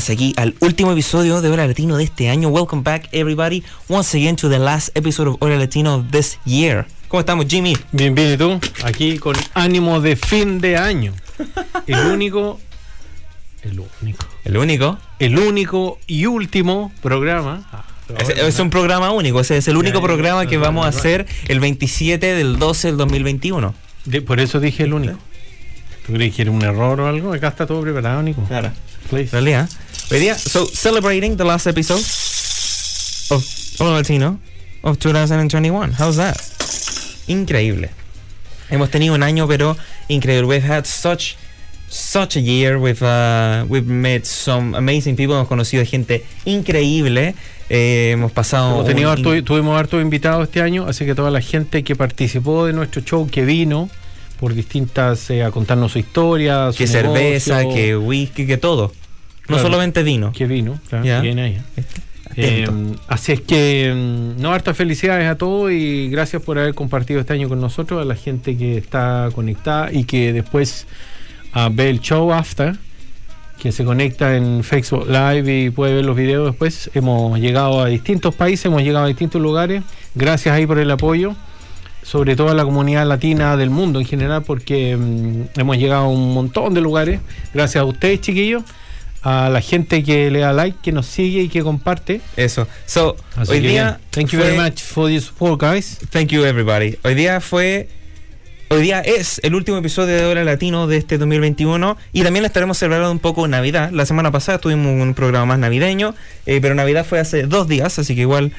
Más aquí al último episodio de Hora Latino de este año. Welcome back everybody once again to the last episode of Hora Latino of this year. ¿Cómo estamos Jimmy? Bien, bien, ¿y tú? Aquí con ánimo de fin de año. El único, el único, El único. el único y último programa. Ah, Es, es un programa único, ese es el único Ya, programa ya, que vamos a hacer el 27 del 12 del 2021. de- por eso dije el único. ¿Tú crees que era un error o algo? Acá está todo preparado, Nico. Claro. Please. En realidad, hoy día, so celebrating the last episode of Hora Latino of 2021. How's that? Increíble. Hemos tenido un año, pero increíble. We've had such such a year. We've uh, we've met some amazing people. Hemos conocido gente increíble. Eh, hemos pasado. Hemos tenido harto- tuvimos hartos invitados este año, así que toda la gente que participó de nuestro show, que vino por distintas, eh, a contarnos su historia, su que cerveza, negocio, que whisky, que todo. No Claro. solamente vino. que vino, claro, bien ahí. Eh, Atento. así es que, mm, no, hartas felicidades a todos y gracias por haber compartido este año con nosotros, a la gente que está conectada y que después ah, ve el show after, que se conecta en Facebook Live y puede ver los videos después. Hemos llegado a distintos países, hemos llegado a distintos lugares. Gracias ahí por el apoyo, sobre todo a la comunidad latina del mundo en general, porque mm, hemos llegado a un montón de lugares. Gracias a ustedes, chiquillos. A la gente que le da like, que nos sigue y que comparte. Eso. So, Así hoy día. bien. Thank you fue- very much for your support, guys. Thank you everybody. Hoy día fue hoy día es el último episodio de Hora Latino de este 2021 y también estaremos celebrando un poco Navidad. La semana pasada tuvimos un programa más navideño, eh, pero Navidad fue hace dos días, así que igual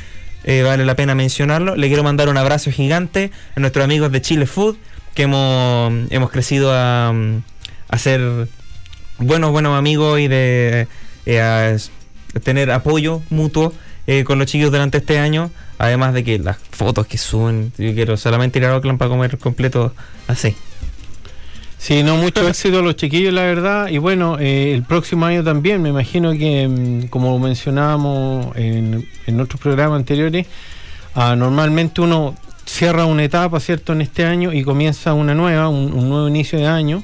eh, vale la pena mencionarlo. Le quiero mandar un abrazo gigante a nuestros amigos de Chile Food, que hemos, hemos crecido a, a ser buenos, buenos amigos y de eh, tener apoyo mutuo eh, con los chicos durante este año. Además de que las fotos que suben, yo quiero solamente ir a Oakland para comer completo así. Sí, no, mucho éxito a los chiquillos, la verdad. Y bueno, eh, el próximo año también, me imagino que, mm, como mencionábamos en, en otros programas anteriores, ah, normalmente uno cierra una etapa, ¿cierto?, en este año y comienza una nueva, un, un nuevo inicio de año,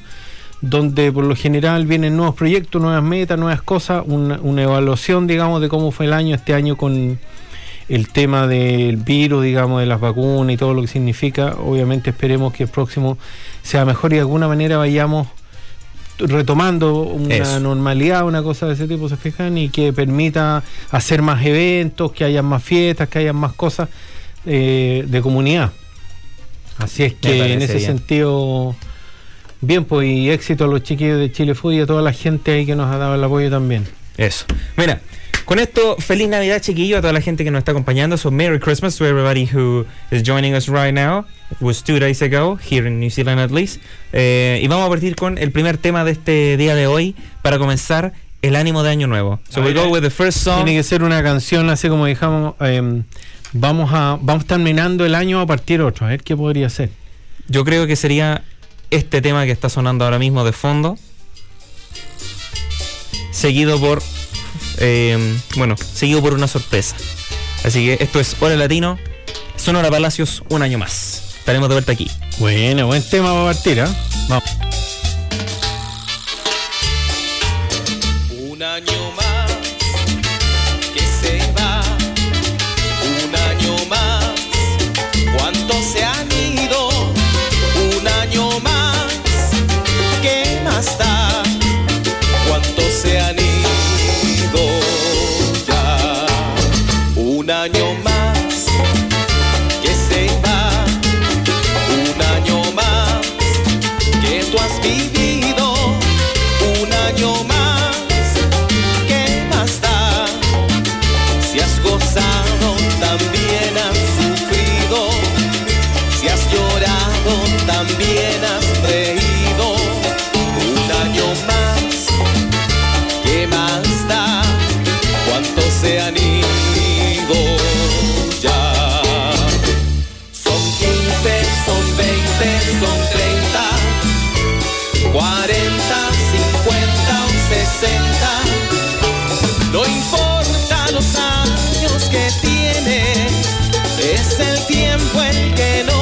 donde por lo general vienen nuevos proyectos, nuevas metas, nuevas cosas, una, una evaluación, digamos, de cómo fue el año este año con el tema del virus, digamos, de las vacunas y todo lo que significa. Obviamente esperemos que el próximo sea mejor y de alguna manera vayamos retomando una Eso. normalidad, una cosa de ese tipo, se fijan, y que permita hacer más eventos, que haya más fiestas, que haya más cosas eh, de comunidad. Así es que en ese bien. sentido, bien, pues y éxito a los chiquillos de Chile Food y a toda la gente ahí que nos ha dado el apoyo también. Eso. Mira, con esto, feliz Navidad, chiquillo, a toda la gente que nos está acompañando. So, Merry Christmas to everybody who is joining us right now. It was two days ago, here in New Zealand at least. Eh, y vamos a partir con el primer tema de este día de hoy para comenzar el ánimo de Año Nuevo. So, we go with the first song. Tiene que ser una canción así como dejamos. eh, vamos a vamos terminando el año a partir otro. A ver qué podría ser. Yo creo que sería este tema que está sonando ahora mismo de fondo. Seguido por. eh, bueno, seguido por una sorpresa. Así que esto es Hora Latino, Sonora Palacios, un año más. Estaremos de vuelta aquí. Bueno, buen tema para partir, ¿ah? Vamos. se han ido ya. Son 15, son 20, son 30, 40, 50 o 60. No importa los años que tiene, es el tiempo el que no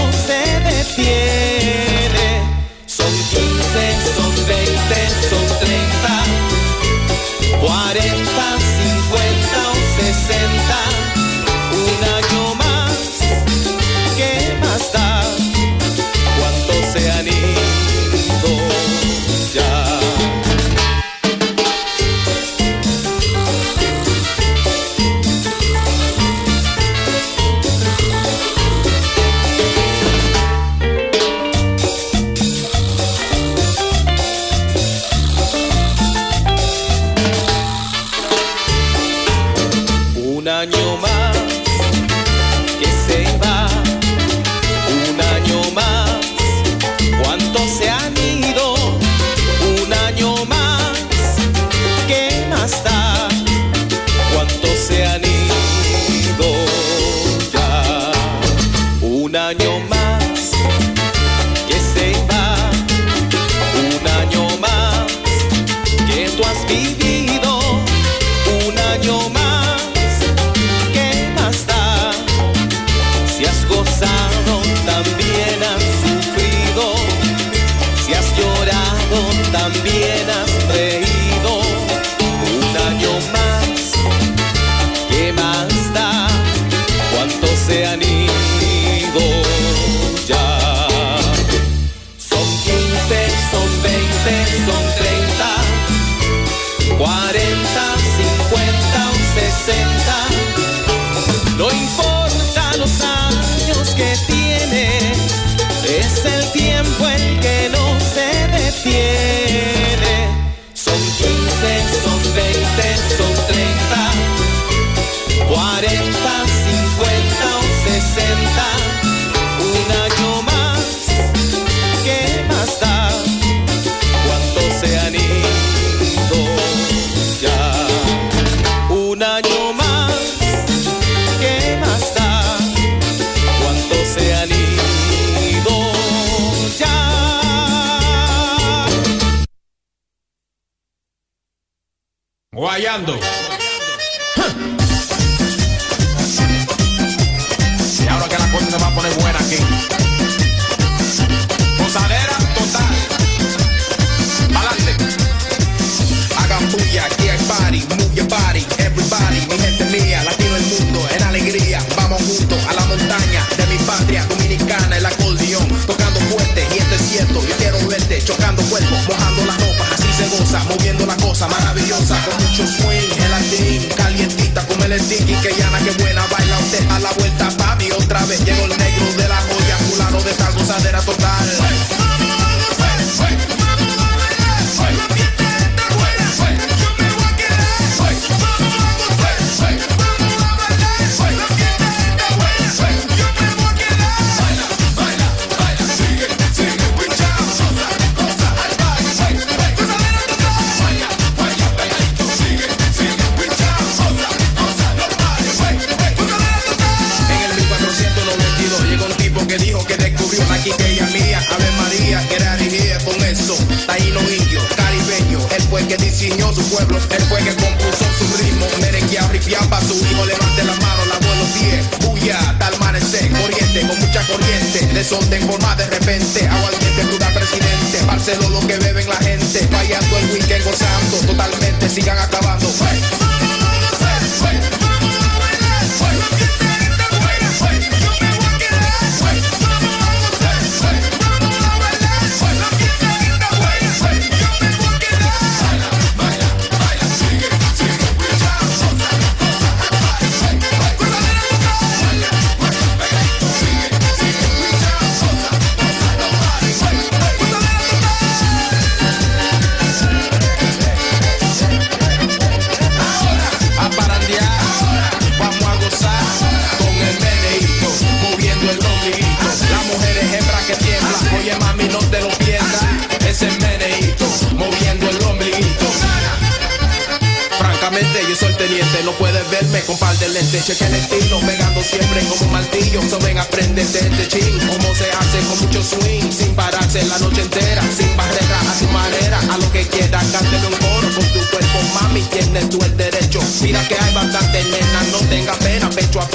tiempo el que no se detiene.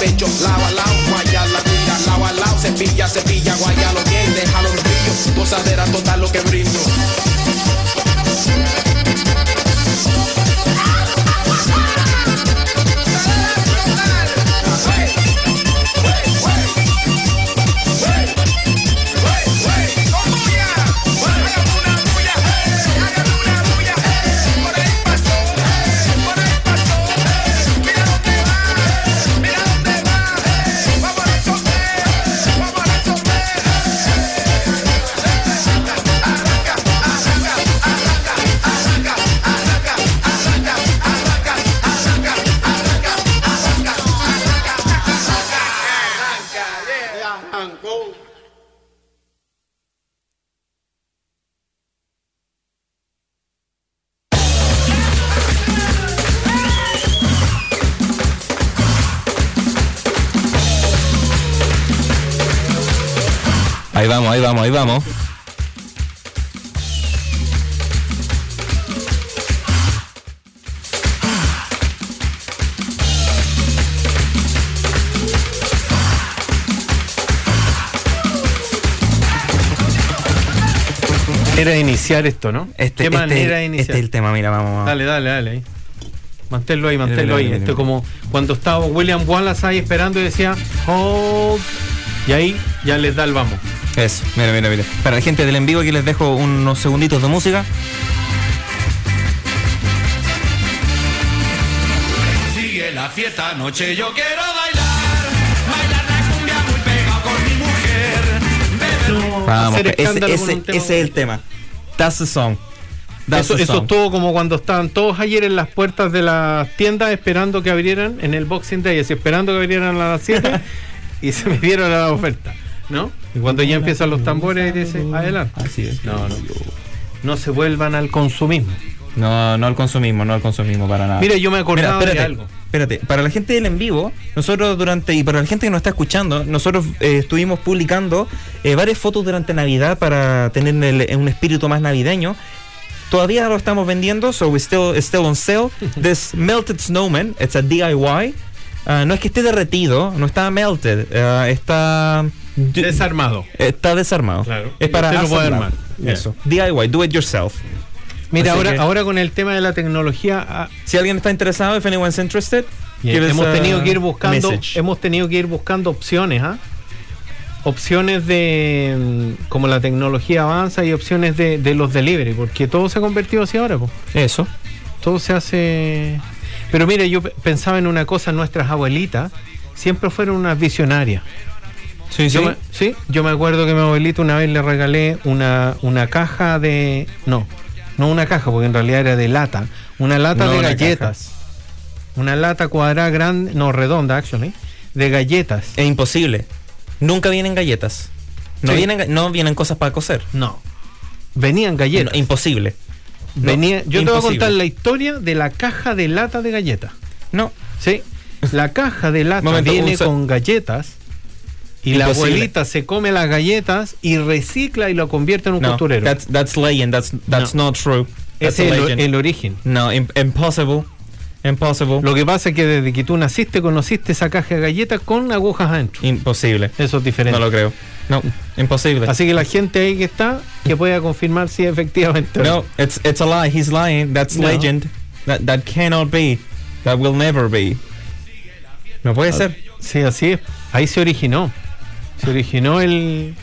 Pecho lado a lado, guaya la tuya, lado a cepilla, cepilla, guaya lo bien, déjalo los brillos, gozadera total iniciar esto, ¿no? Este, ¿Qué este- manera de iniciar? este es el tema, mira, vamos. vamos. Dale, dale, dale. ahí. Manténlo ahí, manténlo ahí. Esto es como cuando estaba William Wallace ahí esperando y decía, hold. Y ahí ya les da el vamos. Eso, mira, mira, mira. Para la gente del en vivo aquí les dejo unos segunditos de música. Sigue la fiesta, noche yo quiero bailar. Bailar la cumbia muy pegado con mi mujer. Beber Vamos, ese es el tema. That's the song. That's Eso, the eso song. es todo como cuando estaban todos ayer en las puertas de las tiendas esperando que abrieran en el Boxing Day, así, esperando que abrieran a las 7 y se metieron a la oferta, ¿no? Y cuando ya empiezan los tambores, dice, adelante. Así es. No, no. No se vuelvan al consumismo. No, no al consumismo, no al consumismo para nada. Mira, yo me acordaba Mira, de algo. Espérate, para la gente del en vivo, nosotros durante, y para la gente que nos está escuchando, nosotros eh, estuvimos publicando eh, varias fotos durante Navidad para tener el- un espíritu más navideño. Todavía lo estamos vendiendo, so we still, it's still on sale. This Melted Snowman, it's a DIY. Ah, no es que esté derretido, no está melted, ah, está... Desarmado. Está desarmado. Claro. Es para lo puede armar. Eso. DIY, do it yourself. Mira, Así ahora, que- ahora con el tema de la tecnología, ah, Si alguien está interesado, if anyone's interested, Yeah, hemos a tenido que ir buscando message. hemos tenido que ir buscando opciones ¿ah? opciones de mm, como la tecnología avanza y opciones de, de los delivery porque todo se ha convertido así ahora po. Eso. todo se hace pero mire yo pe- pensaba en una cosa nuestras abuelitas siempre fueron unas visionarias Sí, yo me, sí, yo me acuerdo que mi abuelita una vez le regalé una, una caja de no no una caja porque en realidad era de lata una lata No de una galletas una lata cuadrada grande no redonda actually de galletas Es imposible. Nunca vienen galletas. No, Sí. vienen, no vienen cosas para cocer. No. Venían galletas. No, imposible. No, Venía, yo te voy a contar la historia de la caja de lata de galletas. No. Sí. La caja de lata Momento, viene con galletas y la abuelita se come las galletas y recicla y lo convierte en un No. costurero. That's, that's legend. That's, that's No. not true. Ese es el, el origen. No, im- impossible. Impossible. Lo que pasa es que desde que tú naciste conociste esa caja de galletas con agujas adentro. Imposible. Eso es diferente. No lo creo. No, imposible. Así que la gente ahí que está, que pueda confirmar si efectivamente. No, it's it's a lie. He's lying. That's No. legend. That that cannot be. That will never be. No Ah, puede ser. Sí, así es. Ahí se originó. Se originó el,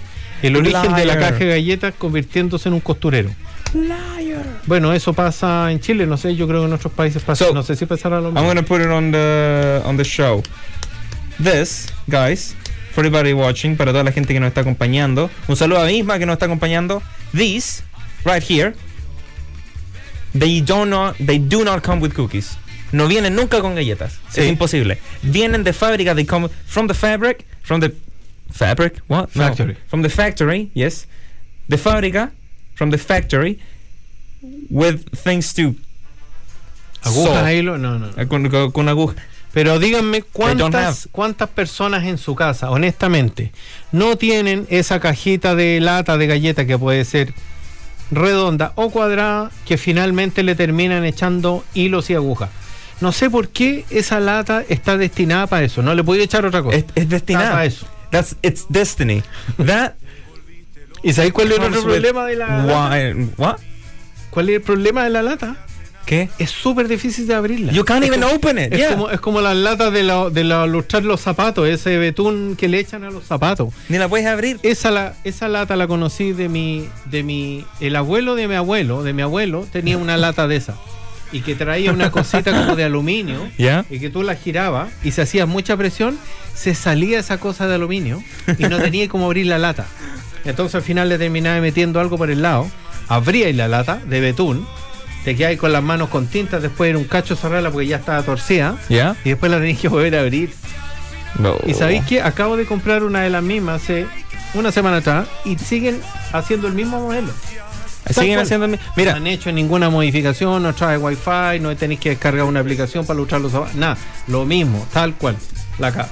el origen de la Liar. caja de galletas convirtiéndose en un costurero. Bueno, eso pasa en Chile, no sé, yo creo que en otros países pasa. So, no sé si pasará lo I'm mismo. gonna put it on the on the show. This, guys, for everybody watching, para toda la gente que nos está acompañando. Un saludo a Misma que nos está acompañando. These, right here, they do not, they do not come with cookies. No vienen nunca con galletas. Sí. Es imposible. Vienen de fábrica. They come from the fabric, from the fabric. What? No. Factory. From the factory. Yes. De fábrica, from the factory, with things to Agujas a hilo, no, no. Eh, Con, con, con aguja. Pero díganme cuántas, cuántas personas en su casa, honestamente, no tienen esa cajita de lata de galleta que puede ser redonda o cuadrada que finalmente le terminan echando hilos y agujas. No sé por qué esa lata está destinada para eso. No le podía echar otra cosa. Es, es destinada. Para eso. That's it's destiny. That ¿Y sabéis cuál es el problema de la lata? What? ¿Cuál es el problema de la lata? ¿Qué? Es súper difícil de abrirla. You can't Es even como- open it. Es, yeah. como, es como las latas de, la, de la, los zapatos, ese betún que le echan a los zapatos. Ni la puedes abrir. Esa, la, esa lata la conocí de mi, de mi. El abuelo de mi abuelo, de mi abuelo, tenía una lata de esa. Y que traía una cosita como de aluminio. ¿Ya? Y que tú la girabas y se hacía mucha presión, se salía esa cosa de aluminio y no tenía como abrir la lata. Entonces al final le terminaba metiendo algo por el lado, abríais la lata de betún, te quedáis con las manos con tinta, después era un cacho cerrarla porque ya estaba torcida. ¿Ya? Y después la tenéis que volver a abrir. No. Y sabéis que acabo de comprar una de las mismas hace una semana atrás y siguen haciendo el mismo modelo. Siguen haciendo. mi- No Mira, han hecho ninguna modificación, no trae wifi, no tenéis que descargar una aplicación para luchar los. Nada, lo mismo, tal cual. La acá.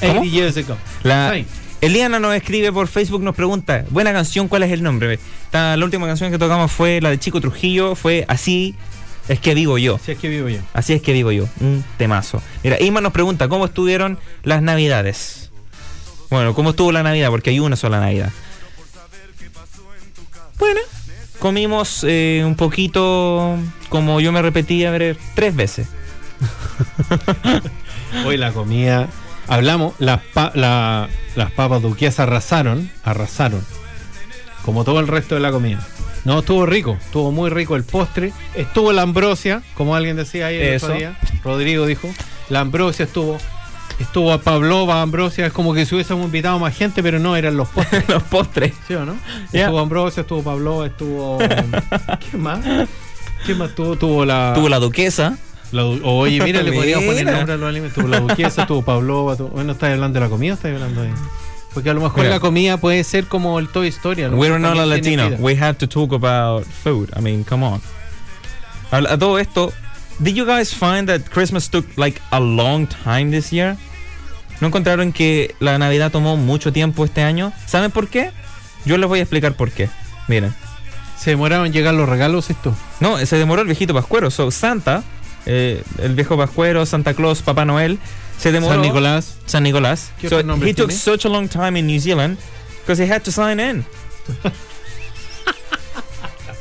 ¿Cómo? 80 years ago. la Ay, Eliana nos escribe por Facebook, nos pregunta, buena canción, ¿cuál es el nombre? La última canción que tocamos fue la de Chico Trujillo, fue Así es que vivo yo. si es que vivo yo. Así es que vivo yo, un temazo. Mira, Isma nos pregunta, ¿cómo estuvieron las navidades? Bueno, ¿cómo estuvo la Navidad? Porque hay una sola Navidad. Bueno, comimos eh, un poquito, como yo me repetí, a ver, tres veces. Hoy la comida. Hablamos, las, pa- la- las papas duquesas arrasaron, arrasaron. Como todo el resto de la comida. No, estuvo rico, estuvo muy rico el postre. Estuvo la ambrosia, como alguien decía ahí el otro día. Rodrigo dijo. La ambrosia estuvo. Estuvo a Pavlova, ambrosia. Es como que si hubiésemos invitado más gente, pero no eran los postres. Los postres. ¿Sí o no? Estuvo ambrosia, estuvo Pavlova, estuvo. ¿Qué más? ¿Qué más tuvo? Tuvo la. Tuvo la duquesa. La Oye, mira, le podríamos poner nombre a los alimentos. Tuvo la duquesa, tuvo Pavlova. Tuvo... Bueno, ¿estás hablando de la comida estás hablando de.? Porque a lo mejor Mira. la comida puede ser como el Toy Story. We're not a Latino. vida. We have to talk about food. I mean, come on. A, a todo esto, did you guys find that Christmas took like a long time this year? ¿No encontraron que la Navidad tomó mucho tiempo este año? ¿Saben por qué? Yo les voy a explicar por qué. Miren. Se demoraron en llegar los regalos esto. No, se demoró el viejito Pascuero. So, Santa, eh, el viejo Pascuero, Santa Claus, Papá Noel, se demoró. San Nicolás. San Nicolás. ¿Qué So nombre he took such a long time in New Zealand because he had to sign in.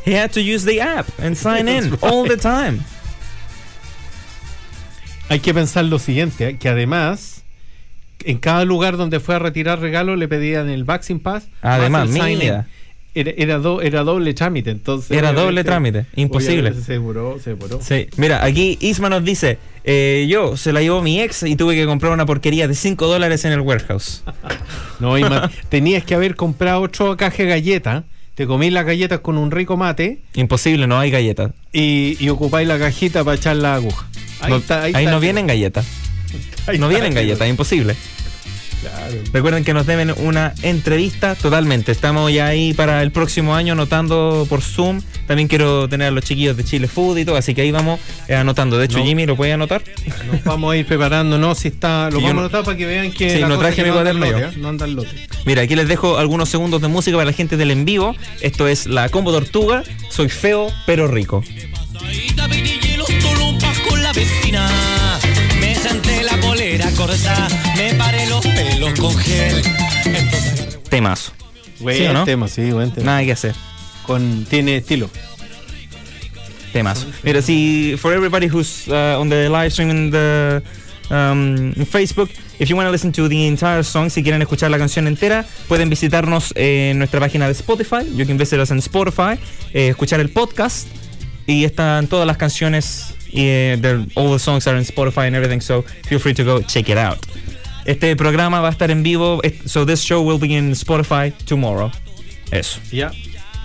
he had to use the app and sign in all the time. Hay que pensar lo siguiente: que además, en cada lugar donde fue a retirar regalos le pedían el Vaccine Pass. más Además, mira. Era, era, do- era doble trámite, entonces. Era doble trámite, imposible. Se demoró, se demoró. Sí, mira, aquí Isma nos dice, eh, yo se la llevó mi ex y tuve que comprar una porquería de 5 dólares en el warehouse. No, y ma- tenías que haber comprado otro caja de galletas. Te comís las galletas con un rico mate Imposible, no hay galletas. y, y ocupáis la cajita para echar la aguja. No, está, ahí está. no vienen galletas. Ahí No vienen galletas, imposible. Claro. Recuerden que nos deben una entrevista totalmente. Estamos ya ahí para el próximo año anotando por Zoom. También quiero tener a los chiquillos de Chile Food y todo, así que ahí vamos eh, anotando. De hecho, No. Jimmy, ¿lo puede anotar? Nos vamos a ir preparando, ¿no? Si está, lo vamos a no- anotar para que vean que. Sí, la no traje mi cuaderno lote, ¿eh? No anda al lote. Mira, aquí les dejo algunos segundos de música para la gente del en vivo. Esto es la Combo Tortuga. Soy feo, pero rico. Con la vecina. Me senté la polera corta, me paré los pelos con gel. Entonces Temazo. Buen ¿Sí o no? tema, sí, buen tema. Nada que hacer. Con, tiene estilo. Temazo. Mira, si for everybody who's uh, on the live stream in the um, in Facebook, if you want to listen to the entire song, si quieren escuchar la canción entera, pueden visitarnos en nuestra página de Spotify. You can visit us en Spotify, eh, escuchar el podcast y están todas las canciones y all the songs are in Spotify and everything. So feel free to go check it out. Este programa va a estar en vivo, so this show will be in Spotify tomorrow. Eso. Ya.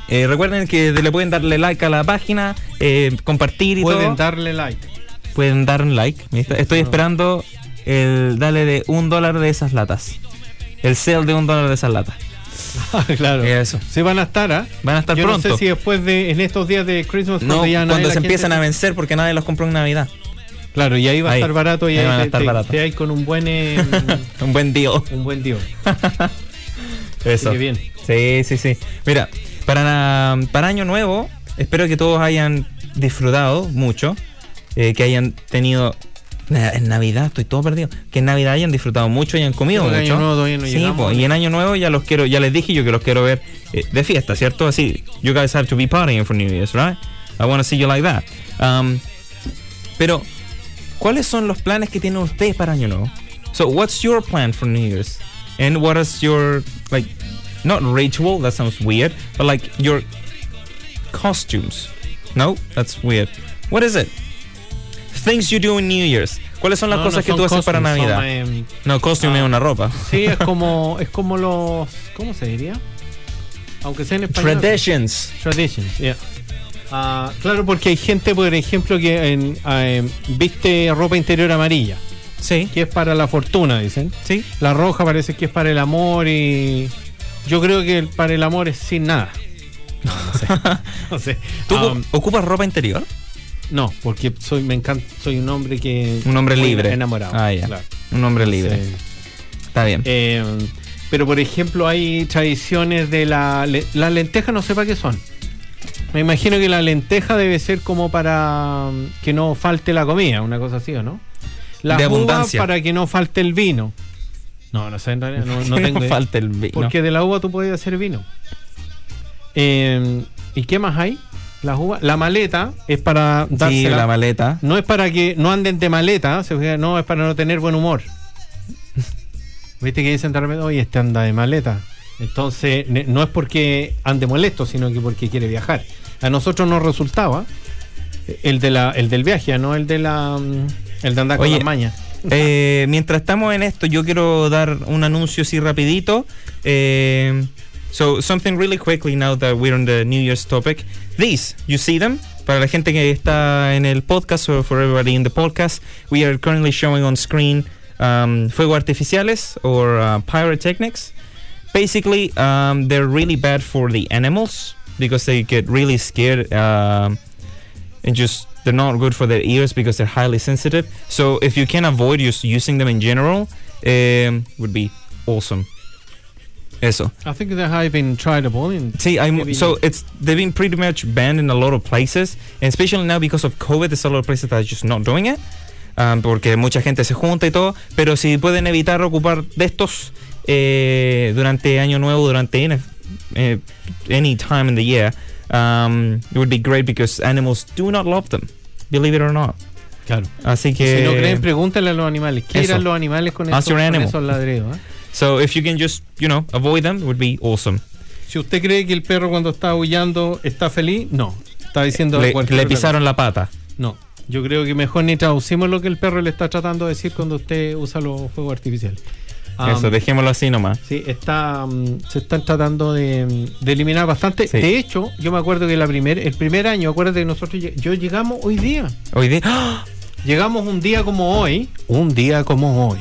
Eh, recuerden que le pueden darle like a la página, eh, compartir y Pueden todo. darle like. pueden dar un like. Estoy esperando el dale de un dólar de esas latas. El sale de un dólar de esas latas. claro. Eso. Sí van a estar, ¿ah? Van a estar Yo pronto. no sé si después de en estos días de Christmas No, ya cuando se gente empiezan a vencer porque nadie los compró en Navidad. Claro, y ahí va Ahí. a estar barato y Ahí ahí, van a te, estar te- barato. te con un buen eh, Un buen deal. un buen deal. Eso. bien. Sí, sí, sí. Mira, para, para Año Nuevo, espero que todos hayan disfrutado mucho, eh, que hayan tenido... Na- En Navidad estoy todo perdido. Que en Navidad hayan disfrutado mucho y hayan comido mucho. Año Nuevo todavía no sí, po, y en Año Nuevo ya los quiero, ya les dije yo que los quiero ver eh, de fiesta, ¿cierto? Así, you guys have to be partying for New Year's, right? I want to see you like that. Um, pero, ¿cuáles son los planes que tienen ustedes para Año Nuevo? So, what's your plan for New Year's? And what is your, like, not ritual, that sounds weird, but like your costumes? No, that's weird. What is it? Things you do in New Year's. ¿Cuáles son las No, cosas no que tú haces para son, Navidad? em, No, costume ah. es una ropa. sí, es como es como los ¿cómo se diría? Aunque sea en español. Traditions. Traditions, yeah. Ah, claro, porque hay gente, por ejemplo, que en, ah, em, viste ropa interior amarilla, Sí, que es para la fortuna, dicen. sí. La roja parece que es para el amor y yo creo que el- para el amor es sin nada. No, no sé. no sé. ¿Tú Ah, ocupas ropa interior? No, porque soy me encanta, soy un hombre que Un hombre libre. enamorado. Ah, ya. claro. Un hombre libre. Sí. Está bien. Eh, pero por ejemplo hay tradiciones de la le- las lentejas no sé para qué son. Me imagino que la lenteja debe ser como para mm, que no falte la comida, una cosa así, ¿o no? La De uva abundancia. para que no falte el vino. No, no sé, en realidad no, no Que tengo idea. falta el vino. Porque de la uva tú puedes hacer vino. Eh, ¿Y qué más hay? La maleta es para sí, dársela. la maleta. No es para que no anden de maleta, no, es para no tener buen humor. Viste que dicen repente, oye, este anda de maleta. Entonces, no es porque ande molesto, sino que porque quiere viajar. A nosotros nos resultaba el, de la, el del viaje, no el de la mm, el de andar con Oye, las mañas. Eh, mientras estamos en esto, yo quiero dar un anuncio así rapidito. Eh, so, something really quickly now that we're on the New Year's topic. These, you see them? Para la gente que está en el podcast or for everybody in the podcast, we are currently showing on screen um, fuego artificiales or uh, pyrotechnics. Basically, um, they're really bad for the animals because they get really scared um, and just they're not good for their ears because they're highly sensitive. So if you can avoid just using them in general, um, would be awesome. Eso. I think they have been tryable in See, I'm so it's they've been pretty much banned in a lot of places, and especially now because of COVID, there's a lot of places that are just not doing it, um, porque mucha gente se junta y todo. Pero si pueden evitar ocupar de estos eh, durante Año Nuevo, durante any, eh, any time in the year, um, it would be great because animals do not love them, believe it or not. Claro. Así que Si no creen, pregúntale a los animales. ¿Qué eran los animales con, esos, con esos ladridos? eh? So if you can just you know avoid them, it would be awesome. Si usted cree que el perro cuando está aullando está feliz, no. Está diciendo Le, pisaron la pata. No. Yo creo que mejor ni traducimos lo que el perro le está tratando de decir cuando usted usa los fuegos artificiales. Eso, dejémoslo así nomás. Sí, está, mm, se están tratando de, de eliminar bastante. Sí. De hecho, yo me acuerdo que la primer, el primer año, acuérdate que nosotros yo llegamos hoy día. Hoy día. ¡Ah! Llegamos un día como hoy, un día como hoy,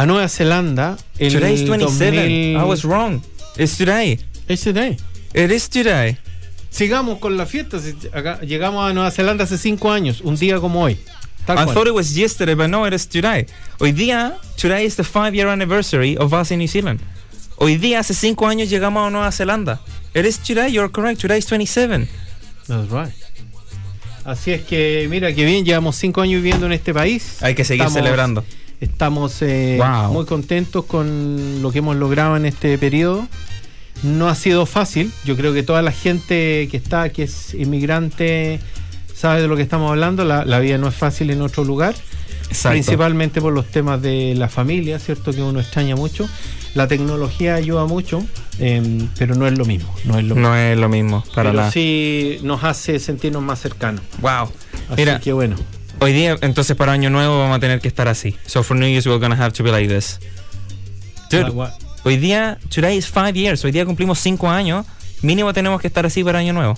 a Nueva Zelanda. El Today's 27. 2000 I was wrong. It's today. Ese day. It is today. Sigamos con la fiesta. acá- llegamos a Nueva Zelanda hace cinco años, un día como hoy. Tal I cual. thought it was yesterday, but no, it is today. Hoy día, today is the five year anniversary of us in New Zealand. Hoy día, hace cinco años, llegamos a Nueva Zelanda. It is today, you're correct. Today is 27. That's right. Así es que, mira, que bien, llevamos cinco años viviendo en este país. Hay que seguir Estamos- celebrando. Estamos eh, Wow. muy contentos con lo que hemos logrado en este periodo. No ha sido fácil. Yo creo que toda la gente que está, que es inmigrante, sabe de lo que estamos hablando. La, la vida no es fácil en otro lugar. Exacto. Principalmente por los temas de la familia, ¿cierto? Que uno extraña mucho. La tecnología ayuda mucho, em, pero no es lo mismo. No es lo mismo. No es lo mismo, para pero nada. sí nos hace sentirnos más cercanos. Wow. Así Mira, que bueno. Hoy día, entonces, para Año Nuevo vamos a tener que estar así. So for New Year's, we're gonna have to be like this. Dude, Gua- gua- hoy día, today is five years. Hoy día cumplimos cinco años. Mínimo tenemos que estar así para Año Nuevo.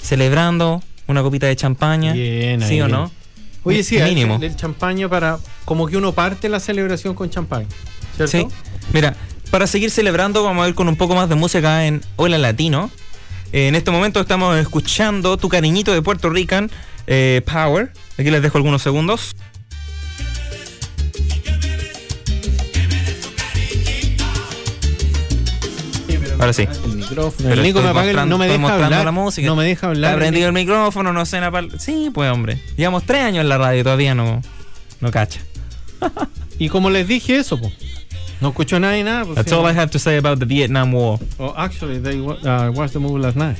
Celebrando una copita de champaña. Bien, ¿Sí ahí. o no? Oye, sí, Mínimo. el, el champaña para. Como que uno parte la celebración con champaña. ¿Cierto? Sí. Mira, para seguir celebrando, vamos a ir con un poco más de música en Hola Latino. En este momento estamos escuchando tu cariñito de Puerto Rican, eh, Power. Aquí les dejo algunos segundos. Ahora sí. El micrófono. El me apaga, no me deja hablar. La música. No me deja hablar. Está prendido el micrófono, no sé nada. Sí, pues hombre. Llevamos tres años en la radio y todavía no, no cacha. y como les dije eso, pues. No escucho nada y nada. Pues, That's sí. all I have to say about the Vietnam War. Oh, actually, they uh, watched the movie last night.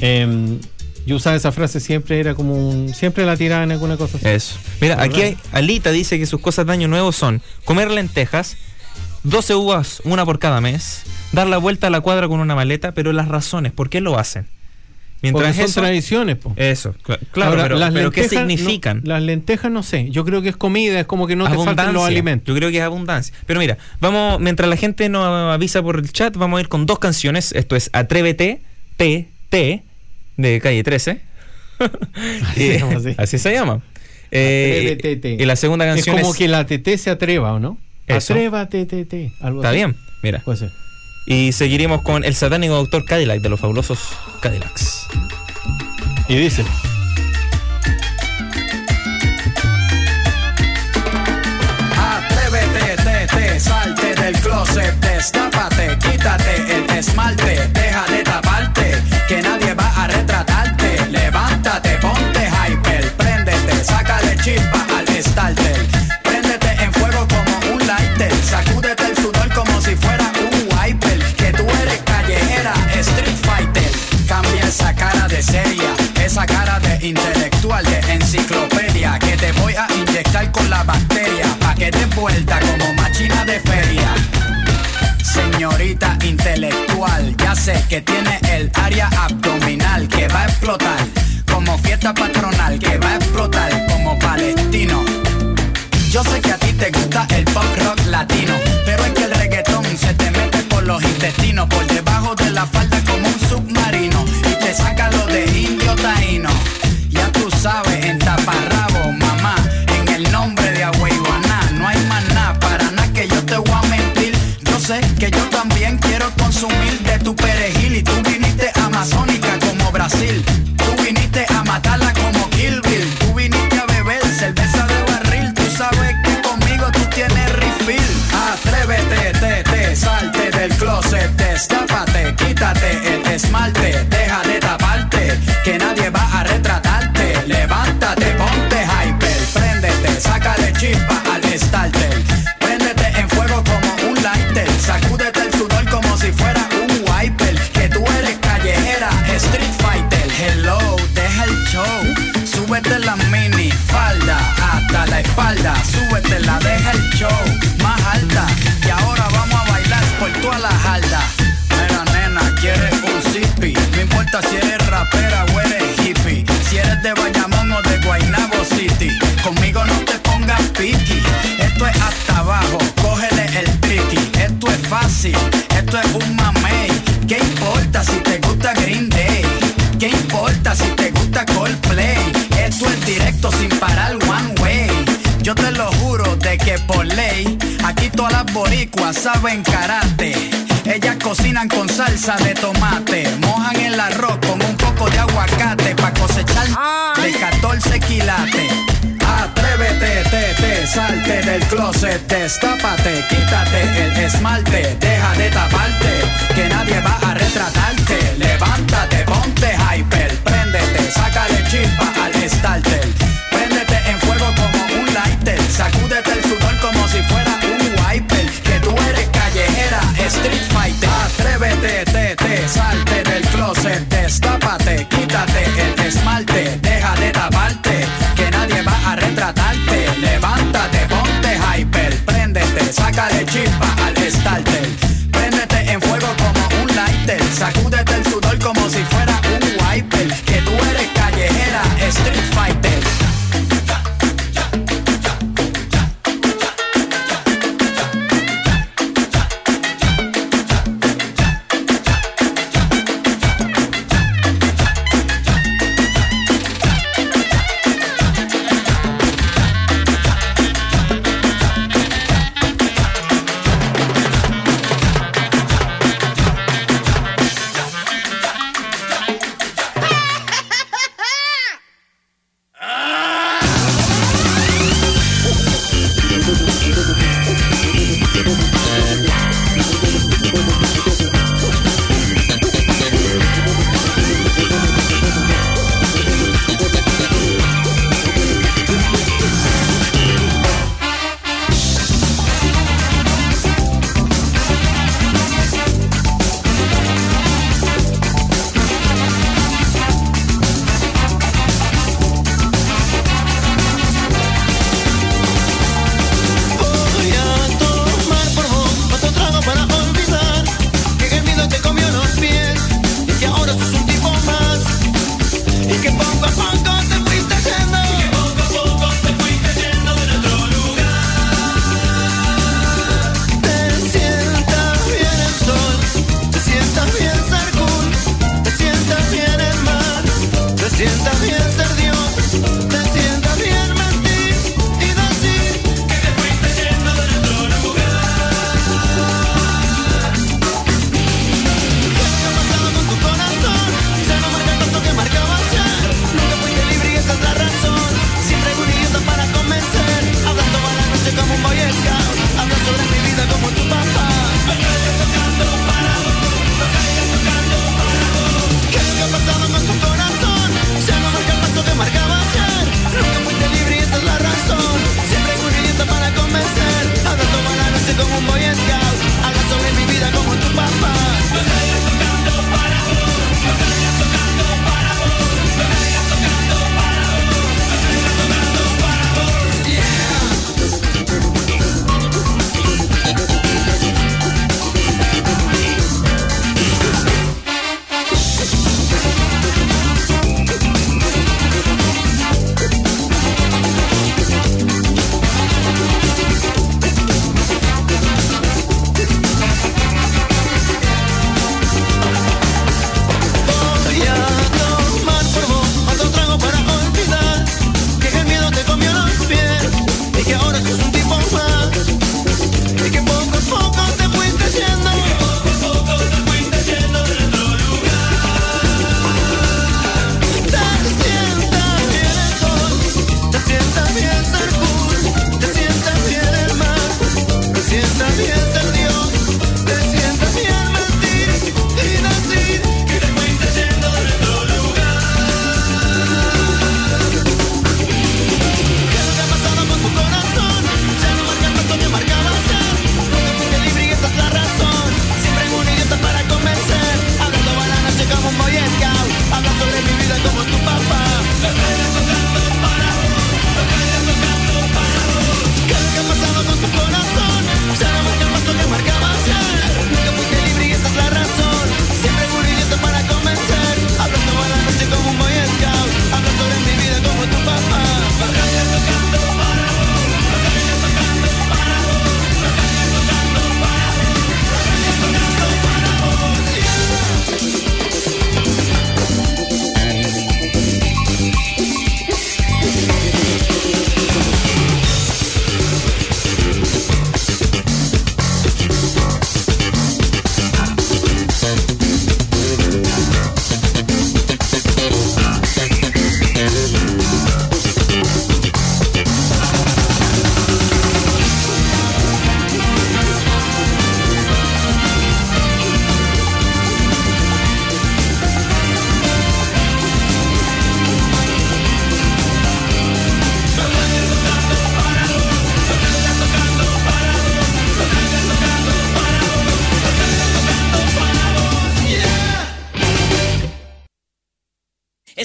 Em, yo usaba esa frase siempre, era como un. Siempre la tiraba en alguna cosa así. Eso. Mira, aquí hay, Alita dice que sus cosas de año nuevo son comer lentejas, 12 uvas, una por cada mes, dar la vuelta a la cuadra con una maleta, pero las razones, ¿por qué lo hacen? Porque Mientras son eso, tradiciones, po. eso, cl- claro, Ahora, pero, las pero ¿qué no- significan? las lentejas no sé. Yo creo que es comida, es como que no te faltan los Abundancia. alimentos. Yo creo que es abundancia. Pero mira, vamos, mientras la gente nos avisa por el chat, vamos a ir con dos canciones. Esto es Atrévete, PT, de calle 13. Así se llama, sí. así se llama. Eh, y la segunda Es canción es. como que la TT se atreva, ¿o no? Eso. Atrévate, TT. Algo Está así. bien, mira. Puede ser. Y seguiremos con el satánico doctor Cadillac de los fabulosos Cadillacs. Y dice. Atrévete, te, te, salte del closet, destápate, quítate el esmalte, deja de taparte, chispa al starter. Préndete en fuego como un lighter, sacúdete el sudor como si fuera un wiper. Que tú eres callejera, street fighter. Cambia esa cara de seria, esa cara de intelectual, de enciclopedia. Que te voy a inyectar con la bacteria, pa' que te vuelta como machina de feria. Señorita intelectual, ya sé que tiene el área abdominal que va a explotar como fiesta patronal, que va a explotar palestino. Yo sé que a ti te gusta el pop rock latino, pero es que el reggaetón se te mete por los intestinos, por debajo de la falda boricuas saben karate. Ellas cocinan con salsa de tomate, mojan el arroz con un poco de aguacate para cosechar de 14 quilates. Atrévete, te, te, salte del closet, destápate, quítate el esmalte, deja de taparte, que nadie va a retratarte. Levántate, ponte hyper, préndete, sácale chispa al starter. Te, te, salte del closet, destápate, quítate el esmalte, deja de taparte, que nadie va a retratarte. Levántate, ponte hyper, préndete, sácale chispa al starter. Préndete en fuego como un lighter, sacúdete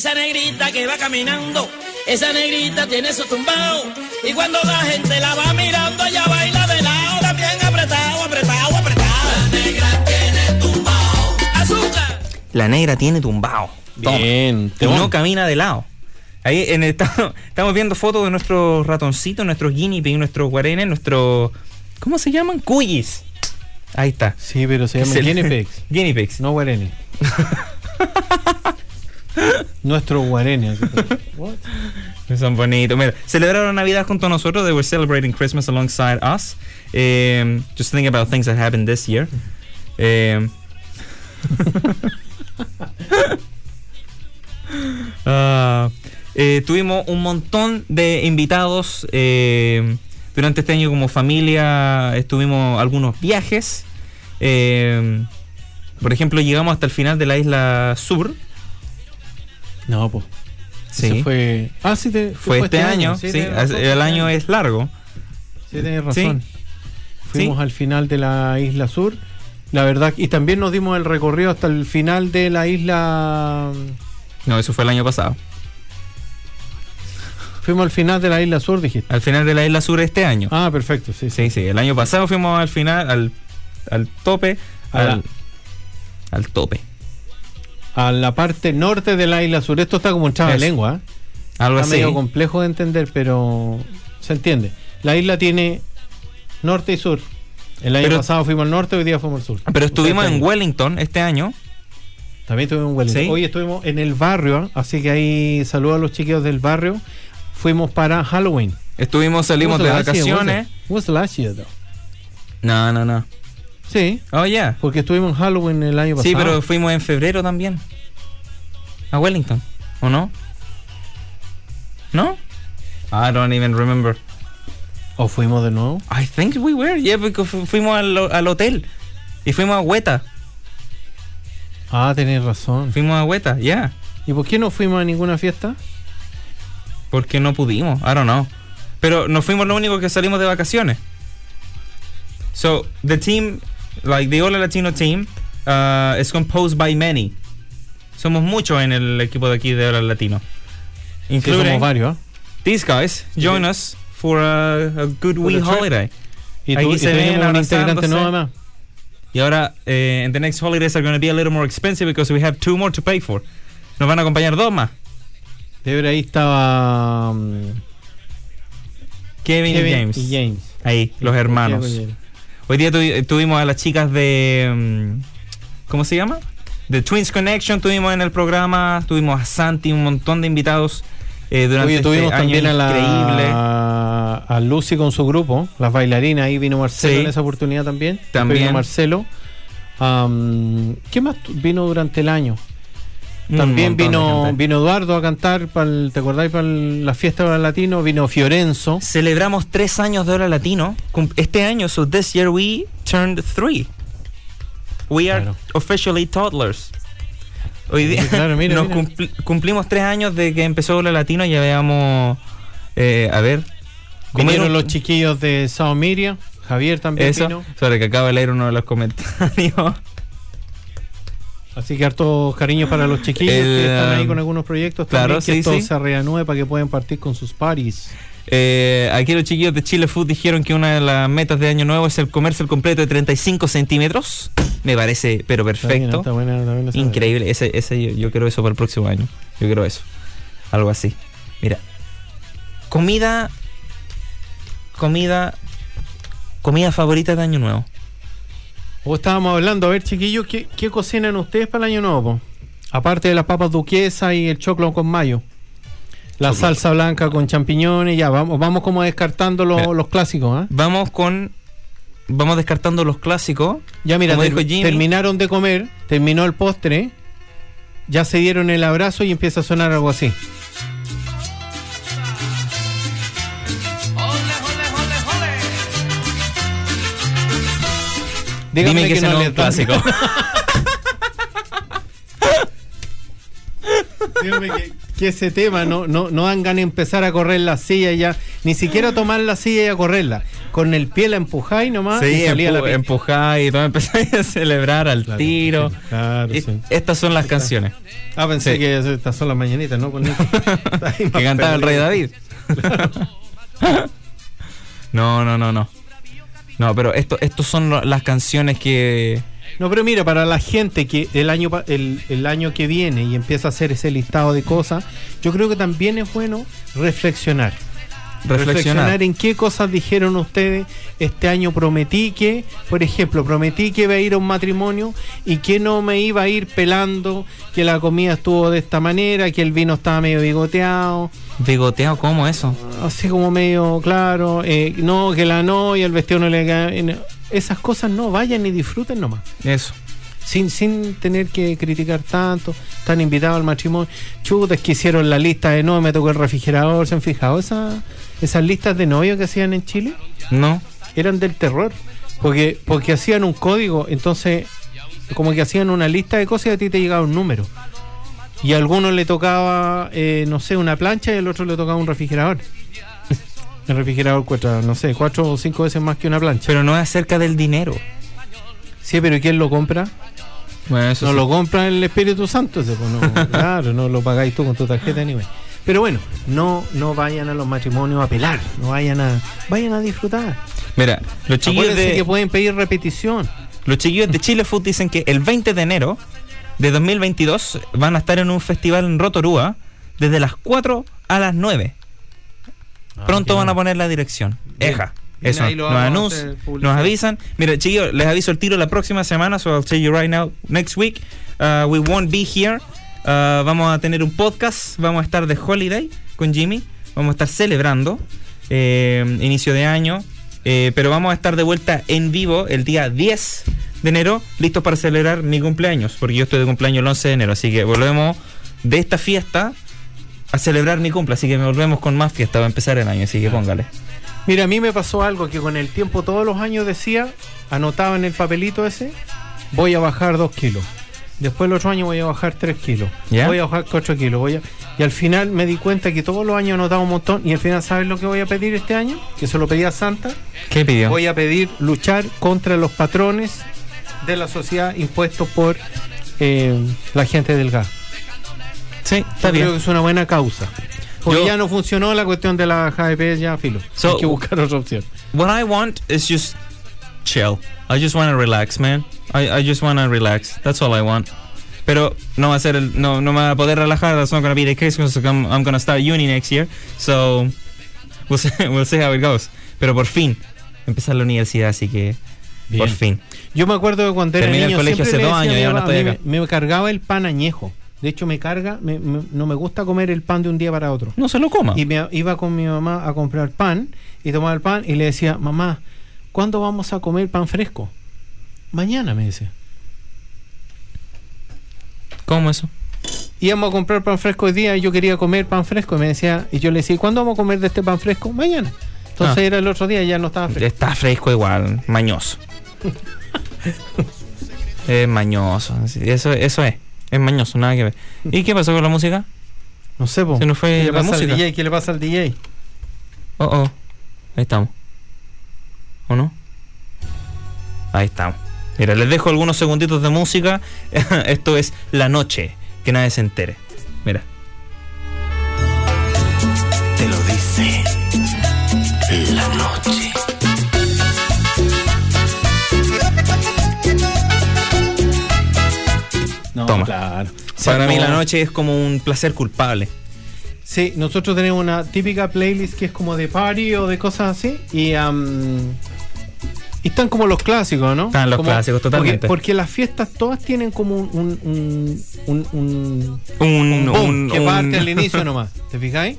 Esa negrita que va caminando, esa negrita tiene su tumbao. Y cuando la gente la va mirando, ella baila de lado, también apretado, apretado, apretado. La negra tiene tumbao. Azúcar. La negra tiene tumbao. Toma. Bien, Y no camina de lado. Ahí en el- estamos, estamos viendo fotos de nuestros ratoncitos, nuestros guinea pig, nuestros guarenes, nuestros. ¿Cómo se llaman? Cuyis. Ahí está. Sí, pero se llama Se- guinea pigs, Guinea pigs. no guareni. Nuestro que- Son bonitos. Celebraron Navidad junto a nosotros. They were celebrating Christmas alongside us. Um, just thinking about things that happened this year. Um, ah, eh, tuvimos un montón de invitados eh, durante este año como familia. Estuvimos algunos viajes. Eh, por ejemplo, llegamos hasta el final de la isla sur. No, pues. Sí. fue. Ah, sí, te- Fue este año, sí, tenés razón, el este año es largo. Sí, tenés razón. Sí. Fuimos Sí. al final de la isla sur. La verdad, y también nos dimos el recorrido hasta el final de la isla. No, eso fue el año pasado. Fuimos al final de la isla sur, dijiste. Al final de la isla sur este año. Ah, perfecto, sí, sí. Sí, sí, el año pasado fuimos al final, al, al tope, al, al tope. A la parte norte de la isla sur. Esto está como un chava de lengua. ¿eh? Algo Está así. medio complejo de entender, pero se entiende. La isla tiene norte y sur. El año Pero- pasado fuimos al norte, hoy día fuimos al sur. Pero estuvimos Ustedes en Wellington este año. También estuvimos en Wellington. ¿Sí? Hoy estuvimos en el barrio, ¿ah? así que ahí saludo a los chiquillos del barrio. Fuimos para Halloween. Estuvimos, salimos de last year, was vacaciones. it? Was the last year, though? No, no, no. Sí, Oh, yeah. porque estuvimos en Halloween el año pasado. Sí, pero fuimos en febrero también. A Wellington, ¿o no? ¿No? I don't even remember. ¿O fuimos de nuevo? I think we were, yeah, porque fu- fuimos al, al hotel. Y fuimos a Hueta. Ah, tenés razón. Fuimos a Hueta, yeah. ¿Y por qué no fuimos a ninguna fiesta? Porque no pudimos, I don't know. Pero nos fuimos lo único que salimos de vacaciones. So, the team, like the Hola Latino team, uh, is composed by many. Somos muchos en el equipo de aquí de Hola Latino. Sí, Including somos varios. ¿ah? these guys join us for a, a good For wee holiday. Y, Aquí tú, y se ven un integrante nuevo más. Y ahora, eh, and the next holidays are going to be a little more expensive because we have two more to pay for. Nos van a acompañar dos más. De ver ahí estaba mm, Kevin, Kevin y James. y James. Ahí, los hermanos. Hoy día tuvi- tuvimos a las chicas de. mm, ¿Cómo se llama? De Twins Connection tuvimos en el programa. Tuvimos a Santi, un montón de invitados eh, durante Oye, tuvimos este año también a increíble. la a Lucy con su grupo, las bailarinas, ahí vino Marcelo Sí. en esa oportunidad también. También. Vino Marcelo. Am, ¿Qué más vino durante el año? También de vino, vino Eduardo a cantar, pa'l- ¿te acordáis? Para la fiesta del latino, vino Fiorenzo. Celebramos tres años de Hora Latino. Este año, so this year we turned three. We are Claro. officially toddlers. Hoy día Claro, mira, nos mira. cumplimos tres años de que empezó Hora Latino y ya veamos, eh, a ver, Vinieron los chiquillos de Sao Miria, Javier también Eso, vino. sobre que acaba de leer uno de los comentarios. Así que hartos cariños para los chiquillos El, que están ahí um, con algunos proyectos claro, también, que sí, esto sí. se reanude para que puedan partir con sus parties. Eh, aquí los chiquillos de Chile Food dijeron que una de las metas de año nuevo es el comercio completo de 35 centímetros. Me parece, pero Está bien, perfecto. está buena, está buena esa- Increíble. Ese, ese yo, yo quiero eso para el próximo año. Yo quiero eso. Algo así. Mira. Comida. Comida. Comida favorita de año nuevo. O estábamos hablando, a ver chiquillos, ¿qué, qué cocinan ustedes para el año nuevo? Aparte de las papas duquesas y el choclo con mayo. La salsa blanca con champiñones, ya, vamos, vamos como descartando Mira. los clásicos, ¿ah? Vamos con. Vamos descartando los clásicos. Ya mira, Como ter- dijo Jimmy. terminaron de comer, terminó el postre, ya se dieron el abrazo y empieza a sonar algo así. Dígame Dime que, ese no es les un clásico. Dígame que, que ese tema no, no, no dan ganas de empezar a correr la silla ya, ni siquiera tomar la silla y a correrla. Con el pie la empujáis nomás Sí, y salía empu empujar y todo empezáis a celebrar al Claro, tiro. sí, claro, Y sí. Estas son las canciones Ah, pensé Sí. que estas son las mañanitas, ¿no? Con que cantaba el rey David. no, no, no, no. No, pero esto, estos son las canciones que. No, pero mira, para la gente que el año el, el año que viene y empieza a hacer ese listado de cosas, yo creo que también es bueno reflexionar. Reflexionar. en qué cosas dijeron ustedes. Este año prometí que, por ejemplo, prometí que iba a ir a un matrimonio y que no me iba a ir pelando, que la comida estuvo de esta manera, que el vino estaba medio bigoteado, Bigoteado, ¿cómo eso? así como medio claro, eh, no, que la novia, el vestido no le queda- Esas cosas no vayan y disfruten nomás Eso. Sin, sin tener que criticar tanto, están invitados al matrimonio. Chutas que hicieron la lista de no, me tocó el refrigerador, ¿se han fijado esa- esas listas de novios que hacían en Chile? No. Eran del terror, porque, porque hacían un código, entonces como que hacían una lista de cosas y a ti te llegaba un número. Y a algunos le tocaba, eh, no sé, una plancha y al otro le tocaba un refrigerador. El refrigerador cuesta, no sé, cuatro o cinco veces más que una plancha. Pero no es acerca del dinero. Sí, pero ¿y quién lo compra? Bueno, no sí. lo compra el Espíritu Santo, ese, pues, no, claro, no lo pagáis tú con tu tarjeta anyway. Pero bueno, no, no vayan a los matrimonios a pelar, no vayan a, vayan a disfrutar. Mira, los chiquillos, de, que pueden pedir repetición. los chiquillos de Chile Food dicen que el 20 de enero de 2022 van a estar en un festival en Rotorúa desde las 4 a las 9. Pronto van a poner la dirección. Eja. Eso, nos, vamos a anunci- hacer nos avisan. Mira, chiquillos, les aviso el tiro la próxima semana, so I'll tell you right now, next week, uh, we won't be here. Uh, vamos a tener un podcast, vamos a estar de holiday con Jimmy, vamos a estar celebrando eh, inicio de año, eh, pero vamos a estar de vuelta en vivo el día 10 de enero, listos para celebrar mi cumpleaños, porque yo estoy de cumpleaños el 11 de enero, así que volvemos de esta fiesta a celebrar mi cumple, así que me volvemos con más fiesta, va a empezar el año, así que póngale. Mira, a mí me pasó algo que con el tiempo todos los años decía, anotaba en el papelito ese, voy a bajar dos kilos. Después el otro año voy a bajar tres kilos. ¿Ya? Voy a bajar cuatro kilos. Voy a... Y al final me di cuenta que todos los años anotaba un montón. Y al final, ¿sabes lo que voy a pedir este año? Que se lo pedí a Santa. ¿Qué pidió? Voy a pedir luchar contra los patrones de la sociedad impuestos por eh, la gente del gas. Sí, está Yo bien. Creo que es una buena causa. Porque Yo- ya no funcionó la cuestión de la JP, ya filo. So- Hay que buscar otra opción. What I want is just chill. I just want to relax, man. I, I just want to relax. That's all I want. Pero no va a ser el, no, no me va a poder relajar. That's not going to be the case because I'm, I'm going to start uni next year. So we'll see, we'll see how it goes. Pero por fin empezar la universidad, así que Bien. por fin. Yo me acuerdo que cuando era Terminé el niño colegio siempre hace dos años, ya no estoy acá. Me, me cargaba el pan añejo. De hecho, me carga, me- me- no me gusta comer el pan de un día para otro. No se lo coma. Y me iba con mi mamá a comprar pan y tomaba el pan y le decía, mamá, ¿cuándo vamos a comer pan fresco? Mañana, me decía. ¿Cómo eso? Íbamos a comprar pan fresco hoy día y yo quería comer pan fresco y me decía, y yo le decía, ¿cuándo vamos a comer de este pan fresco? Mañana. Entonces Ah. era el otro día y ya no estaba fresco. Está fresco igual, mañoso. es mañoso. Eso, eso es. Es mañoso, nada que ver. ¿Y qué pasó con la música? No sé, po. Se nos fue ¿Qué le la pasa al música. DJ? ¿Qué le pasa al DJ? Oh, oh. Ahí estamos. ¿O no? Ahí estamos. Mira, les dejo algunos segunditos de música. Esto es La Noche, que nadie se entere. Mira. Te lo dice la noche. Toma. claro. Para mí La Noche es como un placer culpable. Sí, nosotros tenemos una típica playlist que es como de party o de cosas así. Y, están como los clásicos, ¿no? Están los Como- clásicos, totalmente. Porque, porque las fiestas todas tienen como un, un, un, un- un- boom que parte al inicio nomás. ¿Te fijáis?